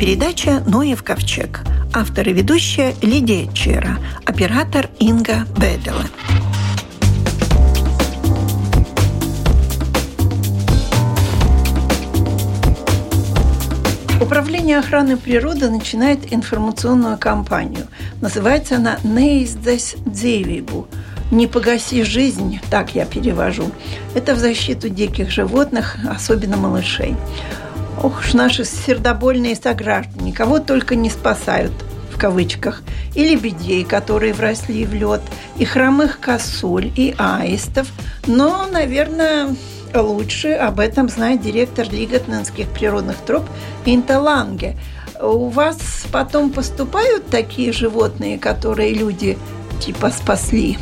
передача «Ноев ковчег». Автор и ведущая Лидия Чера. Оператор Инга Бедела. Управление охраны природы начинает информационную кампанию. Называется она «Неиздесь дзевибу» «Не погаси жизнь», так я перевожу. Это в защиту диких животных, особенно малышей. Ох уж наши сердобольные сограждане, кого только не спасают в кавычках, и лебедей, которые вросли в лед, и хромых косуль, и аистов. Но, наверное, лучше об этом знает директор Лиготненских природных троп Инта Ланге. У вас потом поступают такие животные, которые люди типа спасли?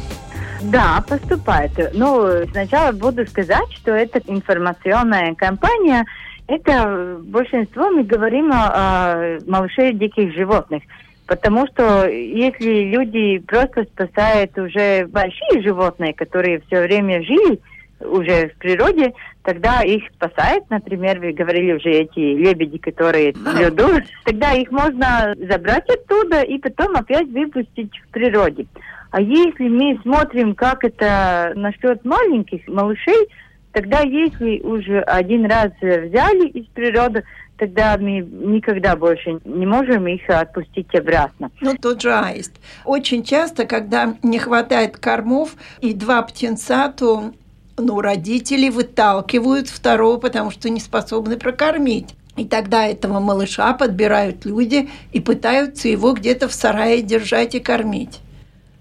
Да, поступает. Ну, сначала буду сказать, что эта информационная кампания, это большинство мы говорим о, о малышей диких животных. Потому что если люди просто спасают уже большие животные, которые все время жили уже в природе, тогда их спасают, например, вы говорили уже эти лебеди, которые в льду, тогда их можно забрать оттуда и потом опять выпустить в природе. А если мы смотрим, как это насчет маленьких малышей, тогда если уже один раз взяли из природы, тогда мы никогда больше не можем их отпустить обратно. Ну, тот же аист. Очень часто, когда не хватает кормов, и два птенца, то ну, родители выталкивают второго, потому что не способны прокормить. И тогда этого малыша подбирают люди и пытаются его где-то в сарае держать и кормить.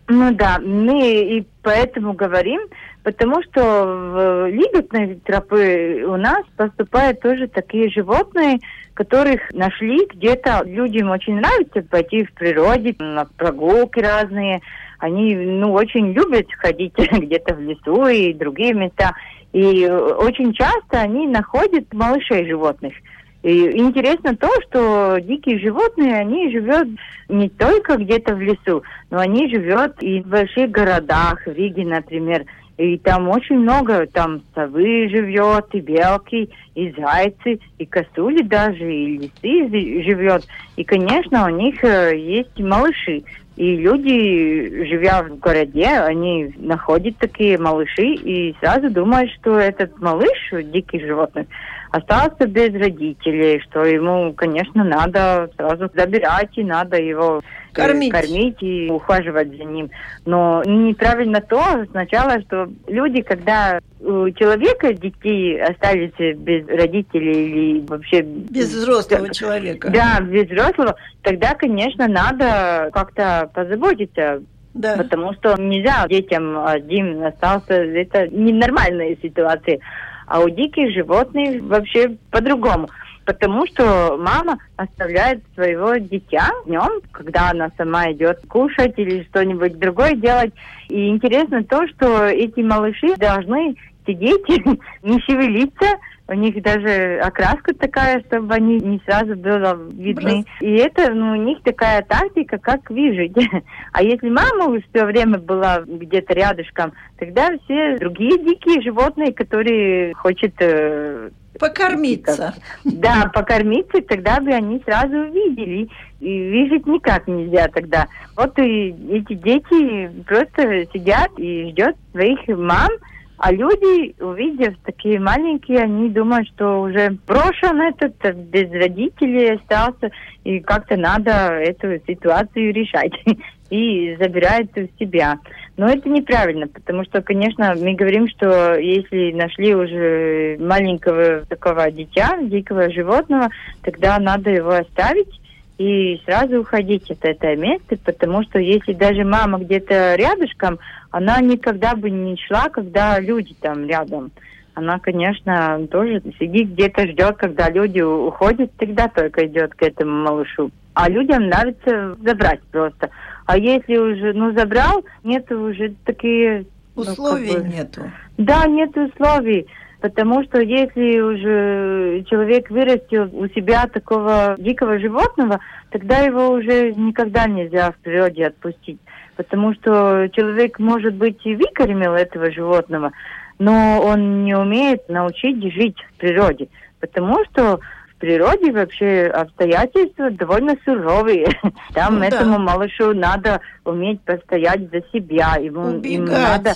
Ну да, мы и поэтому говорим, потому что в лиготной тропы у нас поступают тоже такие животные, которых нашли где-то. Людям очень нравится пойти в природе, на прогулки разные. Они ну, очень любят ходить где-то в лесу и другие места. И очень часто они находят малышей животных – и интересно то, что дикие животные, они живут не только где-то в лесу, но они живут и в больших городах, в Риге, например. И там очень много, там совы живет, и белки, и зайцы, и косули даже, и лисы живет. И, конечно, у них э, есть малыши. И люди, живя в городе, они находят такие малыши и сразу думают, что этот малыш диких животных остался без родителей, что ему, конечно, надо сразу забирать и надо его кормить, кормить и ухаживать за ним. Но неправильно то сначала, что люди, когда у человека детей остались без родителей или вообще... Без взрослого человека. Да, без взрослого, тогда, конечно, надо как-то позаботиться да. Потому что нельзя детям один остался, это ненормальная ситуация. А у диких животных вообще по-другому. Потому что мама оставляет своего дитя днем, когда она сама идет кушать или что-нибудь другое делать. И интересно то, что эти малыши должны сидеть, не шевелиться, у них даже окраска такая, чтобы они не сразу было видны. Брос. И это ну, у них такая тактика, как выжить. А если мама все время была где-то рядышком, тогда все другие дикие животные, которые хотят э, Покормиться. Да, покормиться, тогда бы они сразу увидели. И выжить никак нельзя тогда. Вот и эти дети просто сидят и ждет своих мам, а люди, увидев такие маленькие, они думают, что уже брошен этот, без родителей остался, и как-то надо эту ситуацию решать. И забирают у себя. Но это неправильно, потому что, конечно, мы говорим, что если нашли уже маленького такого дитя, дикого животного, тогда надо его оставить и сразу уходить от этого места, потому что если даже мама где-то рядышком, она никогда бы не шла, когда люди там рядом. Она, конечно, тоже сидит где-то, ждет, когда люди уходят, тогда только идет к этому малышу. А людям нравится забрать просто. А если уже, ну, забрал, нет уже такие... Условий ну, бы, нету. Да, нет условий. Потому что если уже человек вырастил у себя такого дикого животного, тогда его уже никогда нельзя в природе отпустить. Потому что человек, может быть, и выкормил этого животного, но он не умеет научить жить в природе. Потому что в природе вообще обстоятельства довольно суровые. Там ну, этому да. малышу надо уметь постоять за себя. Ему, ему надо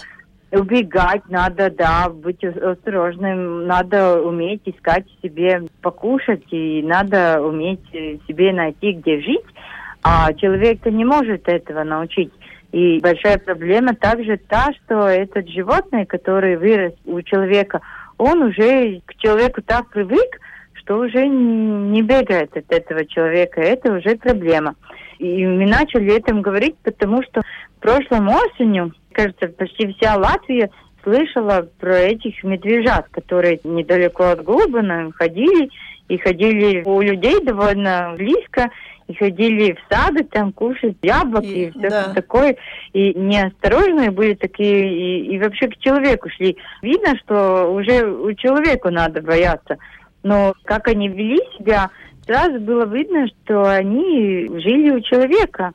убегать надо, да, быть осторожным, надо уметь искать себе покушать, и надо уметь себе найти, где жить, а человек не может этого научить. И большая проблема также та, что этот животное, который вырос у человека, он уже к человеку так привык, что уже не бегает от этого человека. Это уже проблема. И мы начали этом говорить, потому что прошлым осенью, кажется, почти вся Латвия слышала про этих медвежат, которые недалеко от Глубина ходили, и ходили у людей довольно близко, и ходили в сады там кушать яблоки и, и все да. такое. И неосторожные были такие, и, и вообще к человеку шли. Видно, что уже у человека надо бояться. Но как они вели себя, сразу было видно, что они жили у человека.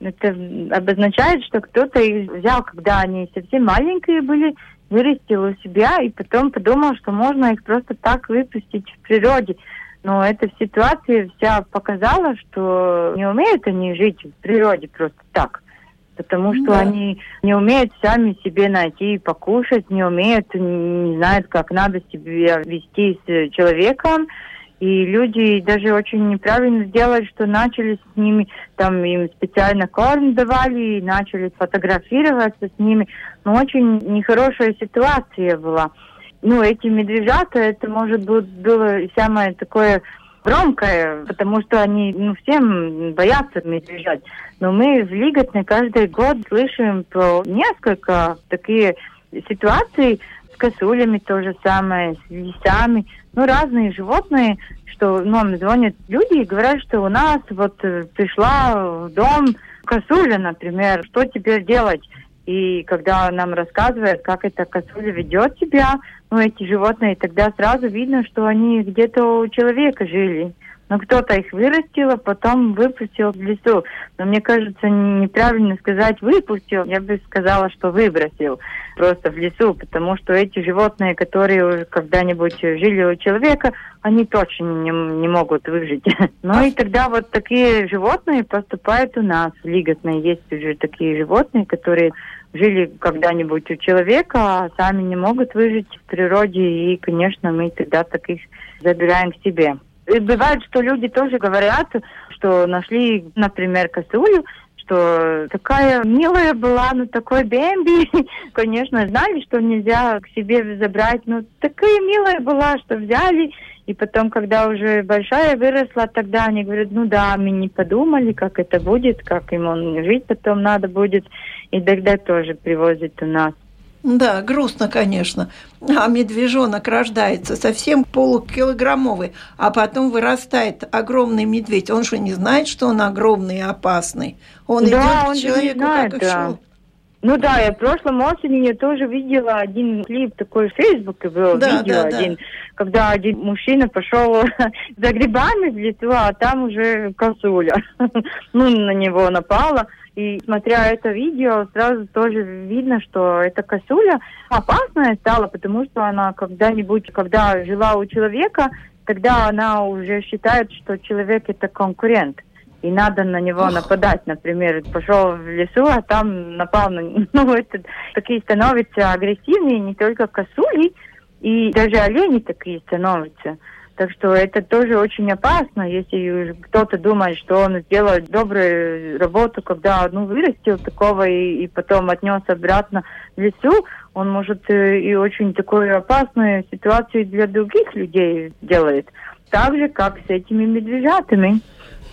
Это обозначает, что кто-то их взял, когда они совсем маленькие были, вырастил у себя и потом подумал, что можно их просто так выпустить в природе. Но эта ситуация вся показала, что не умеют они жить в природе просто так. Потому что да. они не умеют сами себе найти и покушать, не умеют, не знают, как надо себя вести с человеком. И люди даже очень неправильно сделали, что начали с ними, там им специально корм давали, и начали фотографироваться с ними. Но очень нехорошая ситуация была. Ну, эти медвежата, это, может быть, было самое такое громкое, потому что они ну, всем боятся медвежат. Но мы в Лиготне каждый год слышим про несколько такие ситуаций, с косулями то же самое, с лисами, ну, разные животные, что нам звонят люди и говорят, что у нас вот э, пришла в дом косуля, например, что теперь делать? И когда нам рассказывают, как эта косуля ведет себя, ну, эти животные, тогда сразу видно, что они где-то у человека жили. Но кто-то их вырастил, а потом выпустил в лесу. Но мне кажется, неправильно сказать выпустил, я бы сказала, что выбросил просто в лесу, потому что эти животные, которые уже когда-нибудь жили у человека, они точно не, не могут выжить. Ну и тогда вот такие животные поступают у нас. Лиготные есть уже такие животные, которые жили когда-нибудь у человека, а сами не могут выжить в природе, и, конечно, мы тогда таких забираем к себе. И бывает, что люди тоже говорят, что нашли, например, косулю, что такая милая была, ну такой Бэмби, конечно, знали, что нельзя к себе забрать, но такая милая была, что взяли, и потом, когда уже большая выросла, тогда они говорят, ну да, мы не подумали, как это будет, как ему жить потом надо будет, и тогда тоже привозят у нас. Да, грустно, конечно. А медвежонок рождается совсем полукилограммовый, а потом вырастает огромный медведь. Он же не знает, что он огромный и опасный. Он да, идет он к человеку, знает, как да. шел. Ну да, я в прошлом осенью тоже видела один клип такой в Фейсбуке был, да, видео да, один, да. когда один мужчина пошел за грибами в лесу, а там уже косуля. ну, на него напала. И смотря это видео, сразу тоже видно, что эта косуля опасная стала, потому что она когда-нибудь, когда жила у человека, тогда она уже считает, что человек это конкурент. И надо на него Ох. нападать, например, пошел в лесу, а там напал на ну это такие становятся агрессивнее не только косули, и даже олени такие становятся. Так что это тоже очень опасно, если кто-то думает, что он сделает добрую работу, когда одну вырастил такого и, и потом отнес обратно в лесу, он может э, и очень такую опасную ситуацию для других людей делает. Так же, как с этими медвежатами.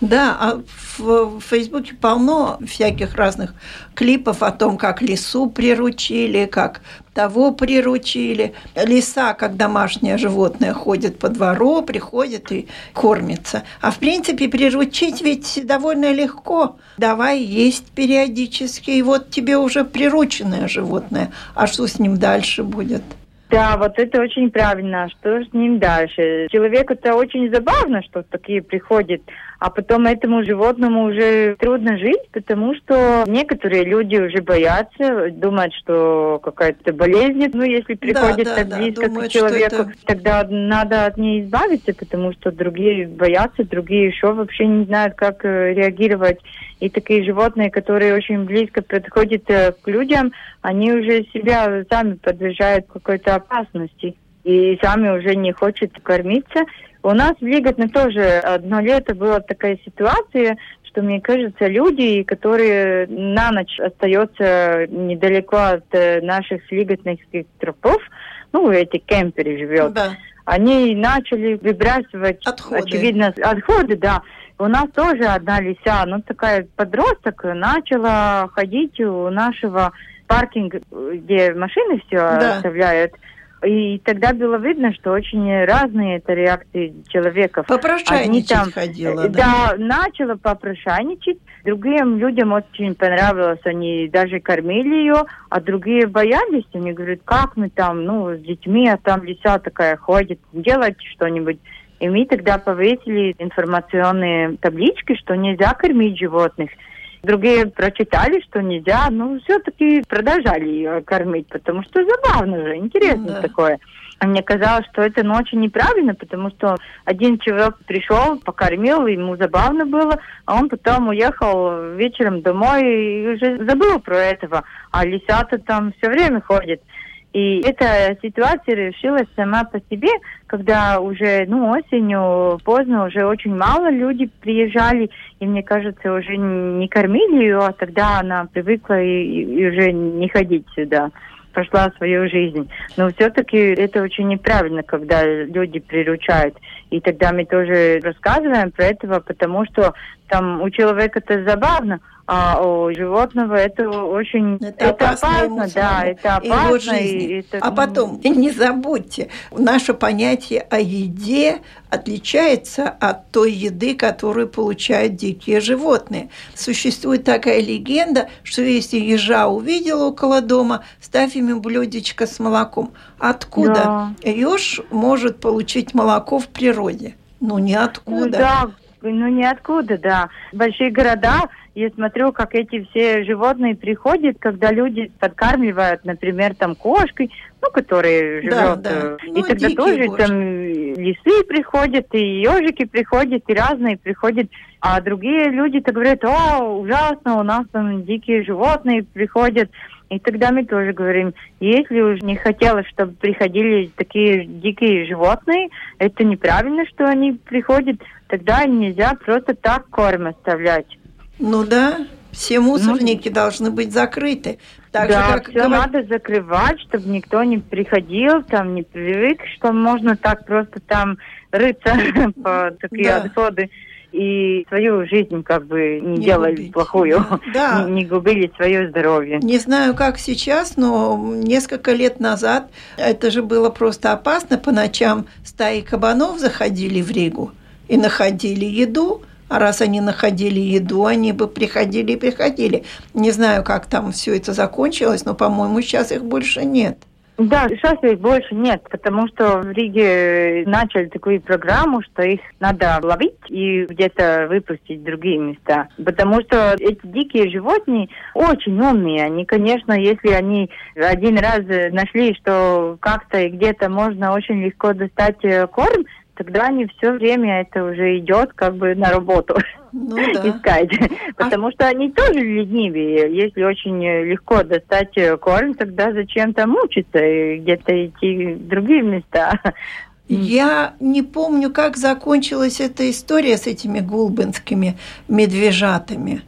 Да, а в Фейсбуке полно всяких разных клипов о том, как лису приручили, как того приручили. Лиса, как домашнее животное, ходит по двору, приходит и кормится. А в принципе приручить ведь довольно легко. Давай есть периодически, и вот тебе уже прирученное животное. А что с ним дальше будет? Да, вот это очень правильно. Что с ним дальше? Человеку это очень забавно, что такие приходят а потом этому животному уже трудно жить, потому что некоторые люди уже боятся, думают, что какая-то болезнь, ну, если приходит да, да, так да, близко думают, к человеку, это... тогда надо от ней избавиться, потому что другие боятся, другие еще вообще не знают, как э, реагировать. И такие животные, которые очень близко подходят э, к людям, они уже себя сами подвергают какой-то опасности и сами уже не хотят кормиться. У нас в Лиготне тоже одно лето была такая ситуация, что, мне кажется, люди, которые на ночь остаются недалеко от э, наших лиготных тропов, ну, эти кемперы живет, да. они начали выбрасывать, отходы. очевидно, отходы, да. У нас тоже одна лися, ну, такая подросток, начала ходить у нашего паркинга, где машины все да. оставляют, и тогда было видно, что очень разные это реакции человека. Попрошайничать там, ходила, да? Да, начала попрошайничать. Другим людям очень понравилось, они даже кормили ее, а другие боялись, они говорят, как мы там, ну, с детьми, а там лиса такая ходит, делайте что-нибудь. И мы тогда повесили информационные таблички, что нельзя кормить животных. Другие прочитали, что нельзя, но все-таки продолжали ее кормить, потому что забавно же, интересно да. такое. А мне казалось, что это ну, очень неправильно, потому что один человек пришел, покормил, ему забавно было, а он потом уехал вечером домой и уже забыл про этого. А лисята там все время ходят. И эта ситуация решилась сама по себе, когда уже ну, осенью поздно уже очень мало людей приезжали, и мне кажется, уже не кормили ее, а тогда она привыкла и, и уже не ходить сюда прошла свою жизнь. Но все-таки это очень неправильно, когда люди приручают. И тогда мы тоже рассказываем про этого, потому что там у человека это забавно, а у животного это очень это, это опасно, опасно да, это опасно. И это... А потом не забудьте, наше понятие о еде отличается от той еды, которую получают дикие животные. Существует такая легенда, что если ежа увидел около дома, ставь ему блюдечко с молоком. Откуда да. еж может получить молоко в природе? Ну, ниоткуда. Ну, да, ну, ниоткуда, да. Большие города я смотрю, как эти все животные приходят, когда люди подкармливают, например, там кошкой, ну, которые живет. Да, да. Э, и ну, тогда тоже кошки. там лисы приходят, и ежики приходят, и разные приходят. А другие люди-то говорят, о, ужасно, у нас там дикие животные приходят. И тогда мы тоже говорим, если уж не хотелось, чтобы приходили такие дикие животные, это неправильно, что они приходят, тогда нельзя просто так корм оставлять. Ну да, все мусорники ну, должны быть закрыты. Так да, же, как все говор... надо закрывать, чтобы никто не приходил, там не привык, что можно так просто там рыться по такие да. отходы и свою жизнь как бы не, не делали губить. плохую, да. не, не губили свое здоровье. Не знаю, как сейчас, но несколько лет назад это же было просто опасно. По ночам стаи кабанов заходили в Ригу и находили еду, а раз они находили еду, они бы приходили и приходили. Не знаю, как там все это закончилось, но, по-моему, сейчас их больше нет. Да, сейчас их больше нет, потому что в Риге начали такую программу, что их надо ловить и где-то выпустить в другие места. Потому что эти дикие животные очень умные. Они, конечно, если они один раз нашли, что как-то и где-то можно очень легко достать э, корм, тогда не все время это уже идет как бы на работу ну, да. искать. А Потому а... что они тоже ленивые. Если очень легко достать корм, тогда зачем-то мучиться и где-то идти в другие места. Я не помню, как закончилась эта история с этими гулбинскими медвежатами.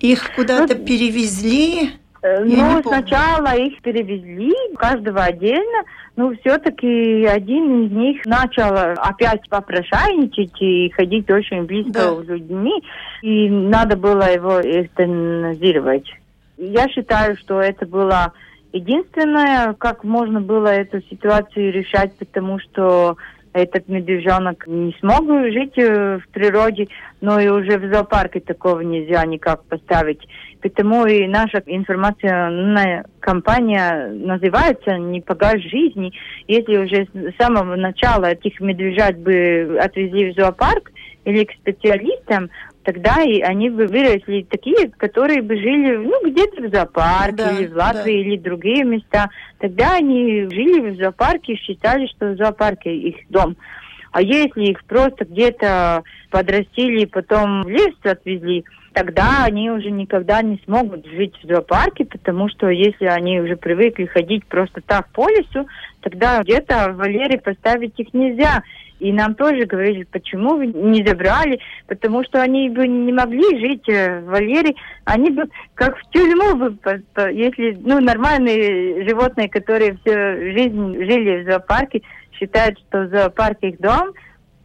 Их куда-то ну, перевезли. Э, ну, сначала их перевезли, каждого отдельно, ну, все-таки один из них начал опять попрошайничать и ходить очень близко да. с людьми, и надо было его эвтаназировать. Я считаю, что это было единственное, как можно было эту ситуацию решать, потому что этот медвежонок не смог жить э, в природе, но и уже в зоопарке такого нельзя никак поставить. Поэтому и наша информационная кампания называется «Не погас жизни». Если уже с самого начала этих медвежат бы отвезли в зоопарк, или к специалистам, тогда и они бы выросли такие, которые бы жили ну, где-то в зоопарке да, или в Латвии да. или другие места. Тогда они жили в зоопарке и считали, что в зоопарке их дом. А если их просто где-то подрастили и потом в лес отвезли, тогда они уже никогда не смогут жить в зоопарке, потому что если они уже привыкли ходить просто так по лесу, тогда где-то в вольере поставить их нельзя. И нам тоже говорили, почему вы не забрали, потому что они бы не могли жить э, в вольере, они бы как в тюрьму если ну нормальные животные, которые всю жизнь жили в зоопарке, считают, что зоопарк их дом,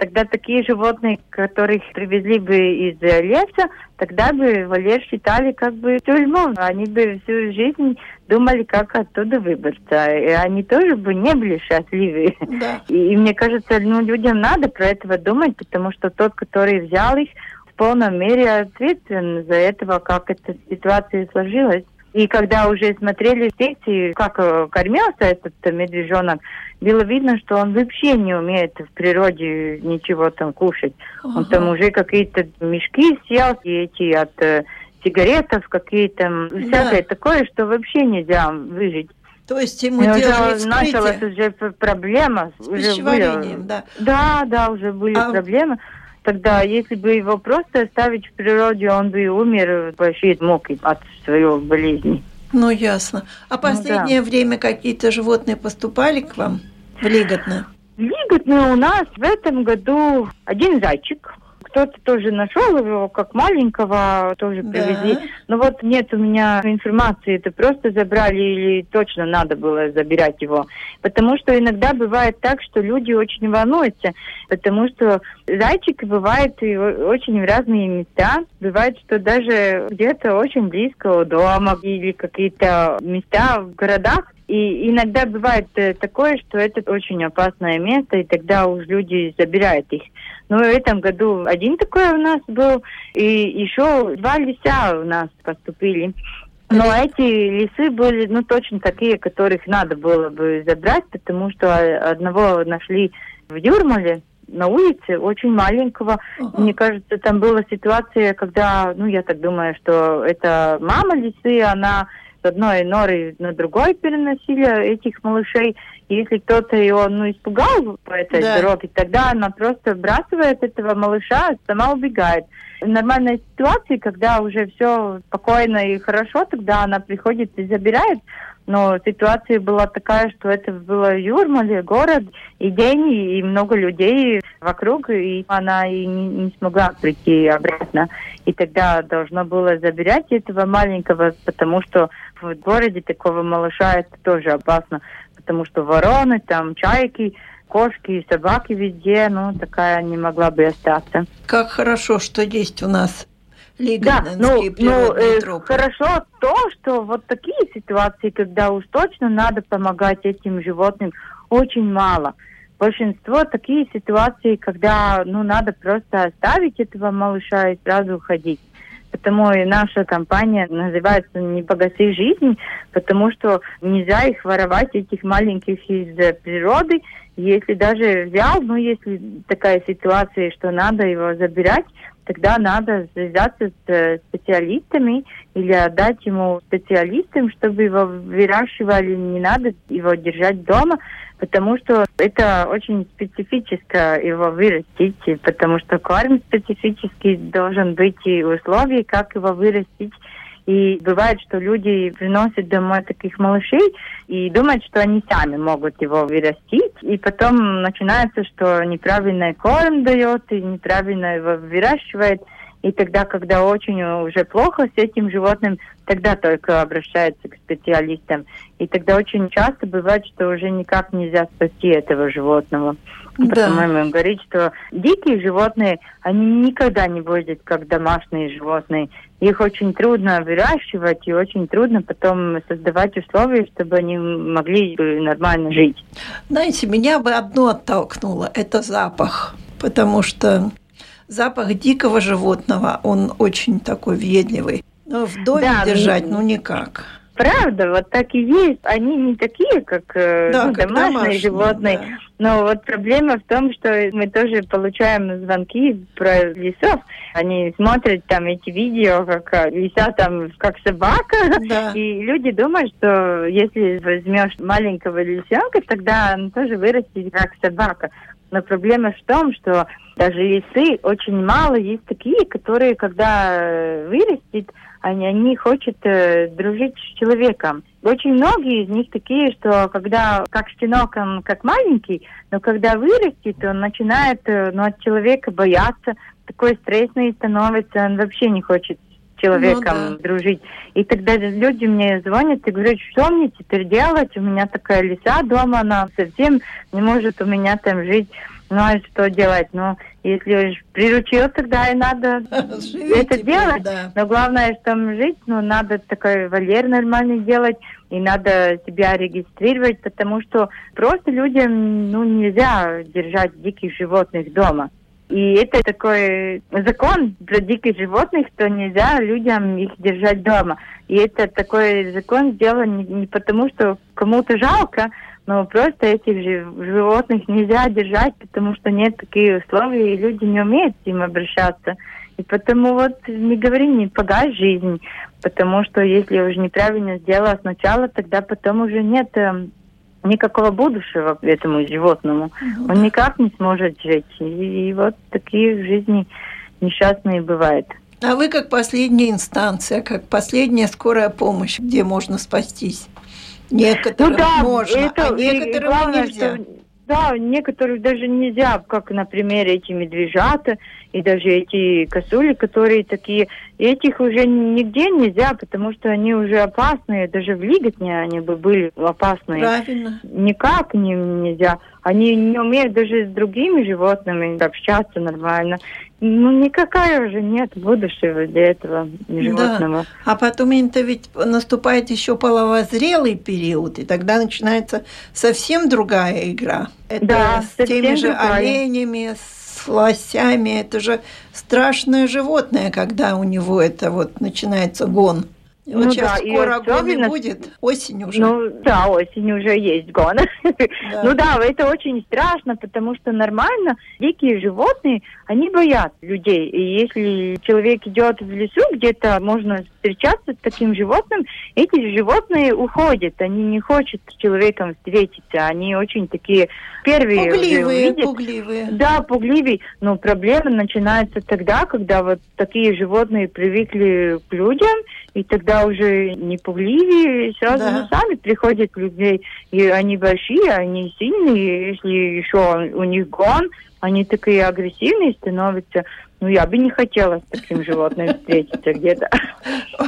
тогда такие животные, которых привезли бы из леса, тогда бы вольер считали как бы тюрьму. Они бы всю жизнь думали, как оттуда выбраться. И они тоже бы не были счастливы. Да. И, и мне кажется, ну, людям надо про это думать, потому что тот, который взял их, в полной мере ответственен за этого, как эта ситуация сложилась. И когда уже смотрели секции, как э, кормился этот медвежонок, было видно, что он вообще не умеет в природе ничего там кушать. Ага. Он там уже какие-то мешки съел, и эти от э, сигаретов какие-то, да. всякое такое, что вообще нельзя выжить. То есть ему делали уже началась уже проблема. С уже пищеварением, были, да. Да, да, уже были а... проблемы. Тогда, если бы его просто оставить в природе, он бы умер вообще мог от своей болезни. Ну, ясно. А последнее ну, да. время какие-то животные поступали к вам в Лиготно? Лиготно у нас в этом году один зайчик кто-то тоже нашел его, как маленького, тоже привезли. Да. Но вот нет у меня информации, это просто забрали или точно надо было забирать его. Потому что иногда бывает так, что люди очень волнуются, потому что зайчики бывают и очень в разные места. Бывает, что даже где-то очень близко у дома или какие-то места в городах, и иногда бывает э, такое, что это очень опасное место, и тогда уж люди забирают их. Но в этом году один такой у нас был, и еще два лиса у нас поступили. Но эти лисы были, ну, точно такие, которых надо было бы забрать, потому что одного нашли в Юрмале, на улице, очень маленького. Uh-huh. Мне кажется, там была ситуация, когда, ну, я так думаю, что это мама лисы, она с одной норы на другой переносили этих малышей. Если кто-то его ну, испугал по этой да. дороге, тогда она просто бросает этого малыша, сама убегает. В нормальной ситуации, когда уже все спокойно и хорошо, тогда она приходит и забирает. Но ситуация была такая, что это было Юрмале, город, и день, и много людей вокруг, и она и не, не смогла прийти обратно. И тогда должно было забирать этого маленького, потому что в городе такого малыша это тоже опасно, потому что вороны, там чайки, кошки и собаки везде, ну, такая не могла бы остаться. Как хорошо, что есть у нас да, ну, ну э, хорошо то, что вот такие ситуации, когда уж точно надо помогать этим животным, очень мало. Большинство такие ситуации, когда ну надо просто оставить этого малыша и сразу уходить. Потому и наша компания называется «Не погаси жизнь», потому что нельзя их воровать, этих маленьких из природы. Если даже взял, ну, если такая ситуация, что надо его забирать, тогда надо связаться с э, специалистами или отдать ему специалистам, чтобы его выращивали. Не надо его держать дома, потому что это очень специфическое его вырастить, потому что корм специфический должен быть и условия, как его вырастить. И бывает, что люди приносят домой таких малышей и думают, что они сами могут его вырастить. И потом начинается, что неправильный корм дает и неправильно его выращивает. И тогда, когда очень уже плохо с этим животным, тогда только обращаются к специалистам. И тогда очень часто бывает, что уже никак нельзя спасти этого животного. Да. По-моему, говорить, что дикие животные, они никогда не будут как домашние животные. Их очень трудно выращивать и очень трудно потом создавать условия, чтобы они могли нормально жить. Знаете, меня бы одно оттолкнуло – это запах. Потому что запах дикого животного, он очень такой въедливый. Но в доме да, держать, ну никак. правда, вот так и есть. Они не такие, как, э, да, ну, как домашние, домашние животные. Да. Но вот проблема в том, что мы тоже получаем звонки про лесов. Они смотрят там эти видео, как э, лиса там как собака. Да. И люди думают, что если возьмешь маленького лисенка, тогда он тоже вырастет как собака. Но проблема в том, что даже лисы очень мало есть такие, которые, когда э, вырастет, они, они хотят э, дружить с человеком. Очень многие из них такие, что когда как щенок, он как маленький, но когда вырастет, он начинает э, ну, от человека бояться, такой стрессный становится, он вообще не хочет человеком ну, да. дружить. И тогда люди мне звонят и говорят, что мне теперь делать? У меня такая лиса дома, она совсем не может у меня там жить. Ну а что делать? Ну, если уж приручил, тогда и надо Живите, это делать. Да. Но главное, что жить, ну, надо такой вольер нормальный делать, и надо себя регистрировать, потому что просто людям, ну, нельзя держать диких животных дома. И это такой закон про диких животных, что нельзя людям их держать дома. И это такой закон сделан не, не потому, что кому-то жалко, но просто этих животных нельзя держать, потому что нет таких условий, и люди не умеют с ним обращаться. И потому вот не говори, не погай жизнь, потому что если уже неправильно сделала сначала, тогда потом уже нет э, никакого будущего этому животному. Он никак не сможет жить. И, и вот такие в жизни несчастные бывают. А вы как последняя инстанция, как последняя скорая помощь, где можно спастись? Некоторым ну, да, можно, это, а некоторым главное, нельзя. Что, да, некоторых даже нельзя, как, например, эти медвежата и даже эти косули, которые такие, этих уже нигде нельзя, потому что они уже опасные, даже в Лиготне они бы были опасные. Правильно. Никак не, нельзя. Они не умеют даже с другими животными общаться нормально. Ну, никакая уже нет будущего для этого животного. Да. А потом это ведь наступает еще половозрелый период, и тогда начинается совсем другая игра. Это да, с теми же другая. оленями, с лосями. Это же страшное животное, когда у него это вот начинается гон. Вот ну, сейчас да, скоро гон не будет, осень уже. Ну да, осень уже есть гон. Да. ну да, это очень страшно, потому что нормально дикие животные, они боятся людей. И если человек идет в лесу, где-то можно встречаться с таким животным, эти животные уходят, они не хотят с человеком встретиться, они очень такие первые. Пугливые, пугливые. Да, пугливые. Но проблема начинается тогда, когда вот такие животные привыкли к людям, и тогда уже не пугливее, сразу да. сами приходят людей. И они большие, они сильные, если еще у них гон, они такие агрессивные становятся. Ну, я бы не хотела с таким животным встретиться где-то.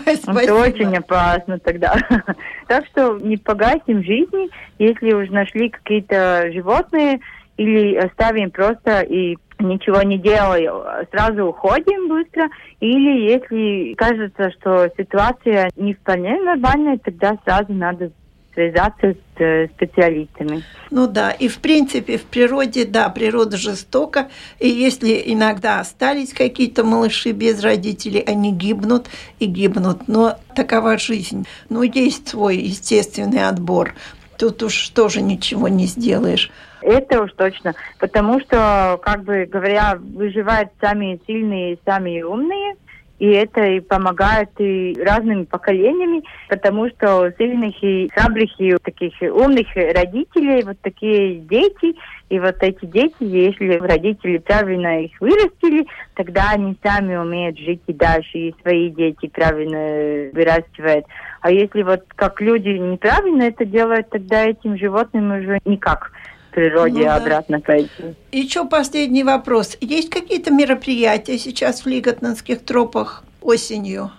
Это очень опасно тогда. Так что не погасим жизни, если уж нашли какие-то животные, или оставим просто и ничего не делая, сразу уходим быстро, или если кажется, что ситуация не вполне нормальная, тогда сразу надо связаться с э, специалистами. Ну да, и в принципе в природе, да, природа жестока, и если иногда остались какие-то малыши без родителей, они гибнут и гибнут, но такова жизнь. Но есть свой естественный отбор, тут уж тоже ничего не сделаешь. Это уж точно. Потому что, как бы говоря, выживают самые сильные и самые умные. И это и помогает и разными поколениями, потому что сильных и храбрых и таких умных родителей, вот такие дети, и вот эти дети, если родители правильно их вырастили, тогда они сами умеют жить и дальше, и свои дети правильно выращивают. А если вот как люди неправильно это делают, тогда этим животным уже никак природе ну, да. обратно пойти. Что последний вопрос. Есть какие-то мероприятия сейчас в Лиготнанских тропах осенью?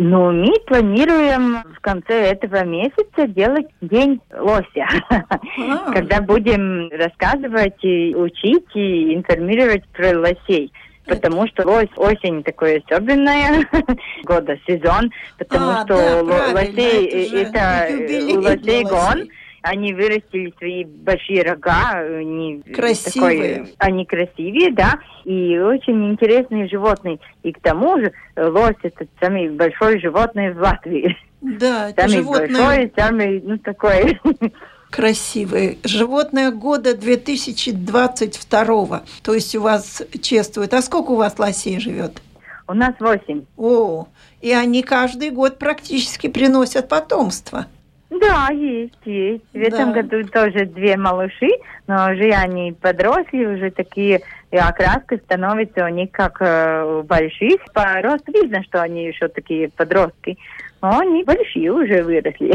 Ну, мы планируем в конце этого месяца делать День лося, а. когда будем рассказывать и учить и информировать про лосей потому что лось осень такое особенное года сезон, потому а, что да, лосей это, у лосей гон, они вырастили свои большие рога, они красивые, такой, они красивые, да, и очень интересные животные. И к тому же лось это самый большой животное в Латвии. Да, это самый животное... большой, самый, ну, такой красивые. Животное года 2022. То есть у вас чествуют. А сколько у вас лосей живет? У нас восемь. О, и они каждый год практически приносят потомство. Да, есть, есть. В этом Да. году тоже две малыши, но уже они подросли, уже такие, и окраска становится у них как э, больших. По росту видно, что они еще такие подростки. Но они большие уже выросли.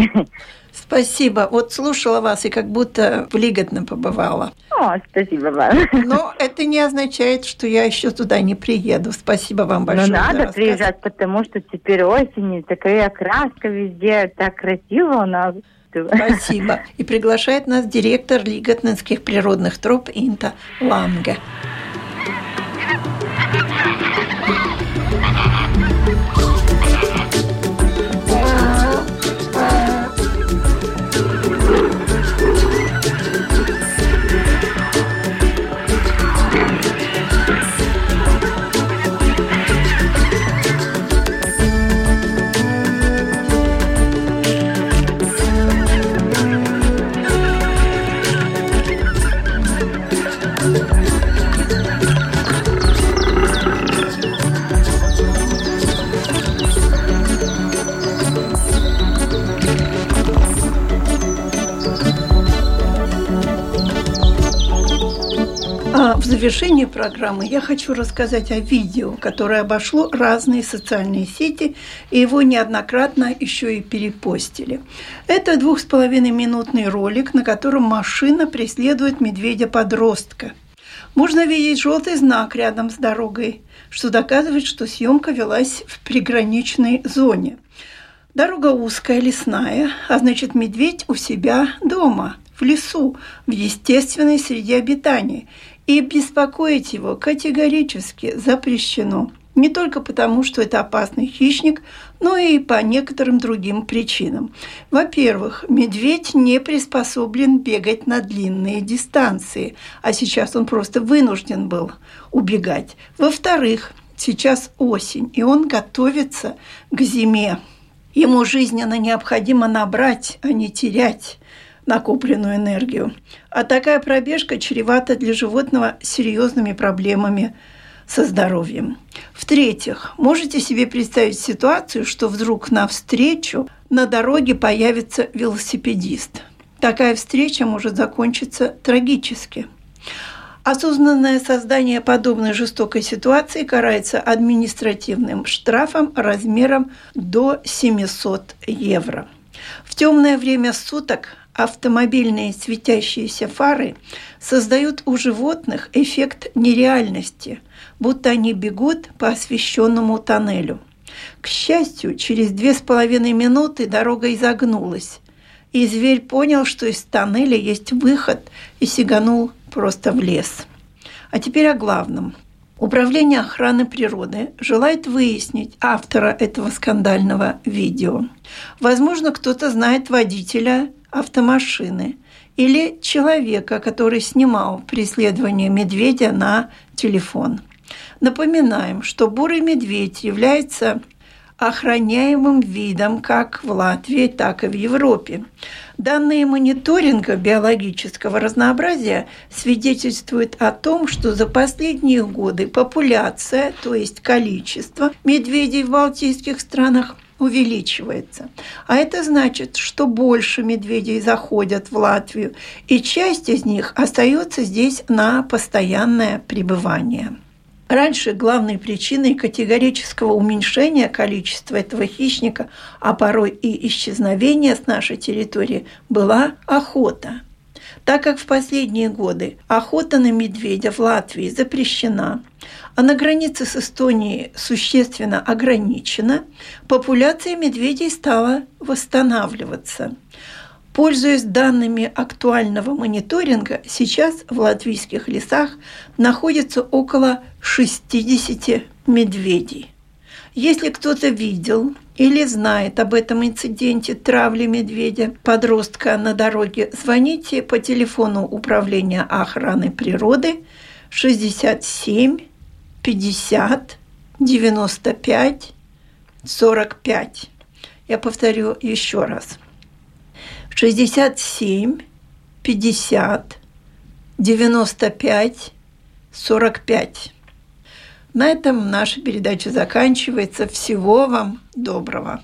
Спасибо. Вот слушала вас и как будто в Лиготно побывала. О, спасибо вам. Но это не означает, что я еще туда не приеду. Спасибо вам большое. Ну, за надо рассказ. приезжать, потому что теперь осень, такая окраска везде, так красиво у нас. Спасибо. И приглашает нас директор Лиготненских природных троп Инта Ланге. Завершении программы я хочу рассказать о видео, которое обошло разные социальные сети, и его неоднократно еще и перепостили. Это двух с половиной минутный ролик, на котором машина преследует медведя-подростка. Можно видеть желтый знак рядом с дорогой, что доказывает, что съемка велась в приграничной зоне. Дорога узкая, лесная, а значит медведь у себя дома, в лесу, в естественной среде обитания. И беспокоить его категорически запрещено. Не только потому, что это опасный хищник, но и по некоторым другим причинам. Во-первых, медведь не приспособлен бегать на длинные дистанции, а сейчас он просто вынужден был убегать. Во-вторых, сейчас осень, и он готовится к зиме. Ему жизненно необходимо набрать, а не терять накопленную энергию. А такая пробежка чревата для животного серьезными проблемами со здоровьем. В-третьих, можете себе представить ситуацию, что вдруг навстречу на дороге появится велосипедист. Такая встреча может закончиться трагически. Осознанное создание подобной жестокой ситуации карается административным штрафом размером до 700 евро. В темное время суток автомобильные светящиеся фары создают у животных эффект нереальности, будто они бегут по освещенному тоннелю. К счастью, через две с половиной минуты дорога изогнулась, и зверь понял, что из тоннеля есть выход, и сиганул просто в лес. А теперь о главном. Управление охраны природы желает выяснить автора этого скандального видео. Возможно, кто-то знает водителя автомашины или человека, который снимал преследование медведя на телефон. Напоминаем, что бурый медведь является охраняемым видом как в Латвии, так и в Европе. Данные мониторинга биологического разнообразия свидетельствуют о том, что за последние годы популяция, то есть количество медведей в балтийских странах увеличивается. А это значит, что больше медведей заходят в Латвию, и часть из них остается здесь на постоянное пребывание. Раньше главной причиной категорического уменьшения количества этого хищника, а порой и исчезновения с нашей территории, была охота. Так как в последние годы охота на медведя в Латвии запрещена, а на границе с Эстонией существенно ограничена, популяция медведей стала восстанавливаться. Пользуясь данными актуального мониторинга, сейчас в латвийских лесах находится около 60 медведей. Если кто-то видел или знает об этом инциденте травли медведя подростка на дороге, звоните по телефону Управления охраны природы 67 50 95 45 Я повторю еще раз. 67 50 95 45. На этом наша передача заканчивается. Всего вам доброго.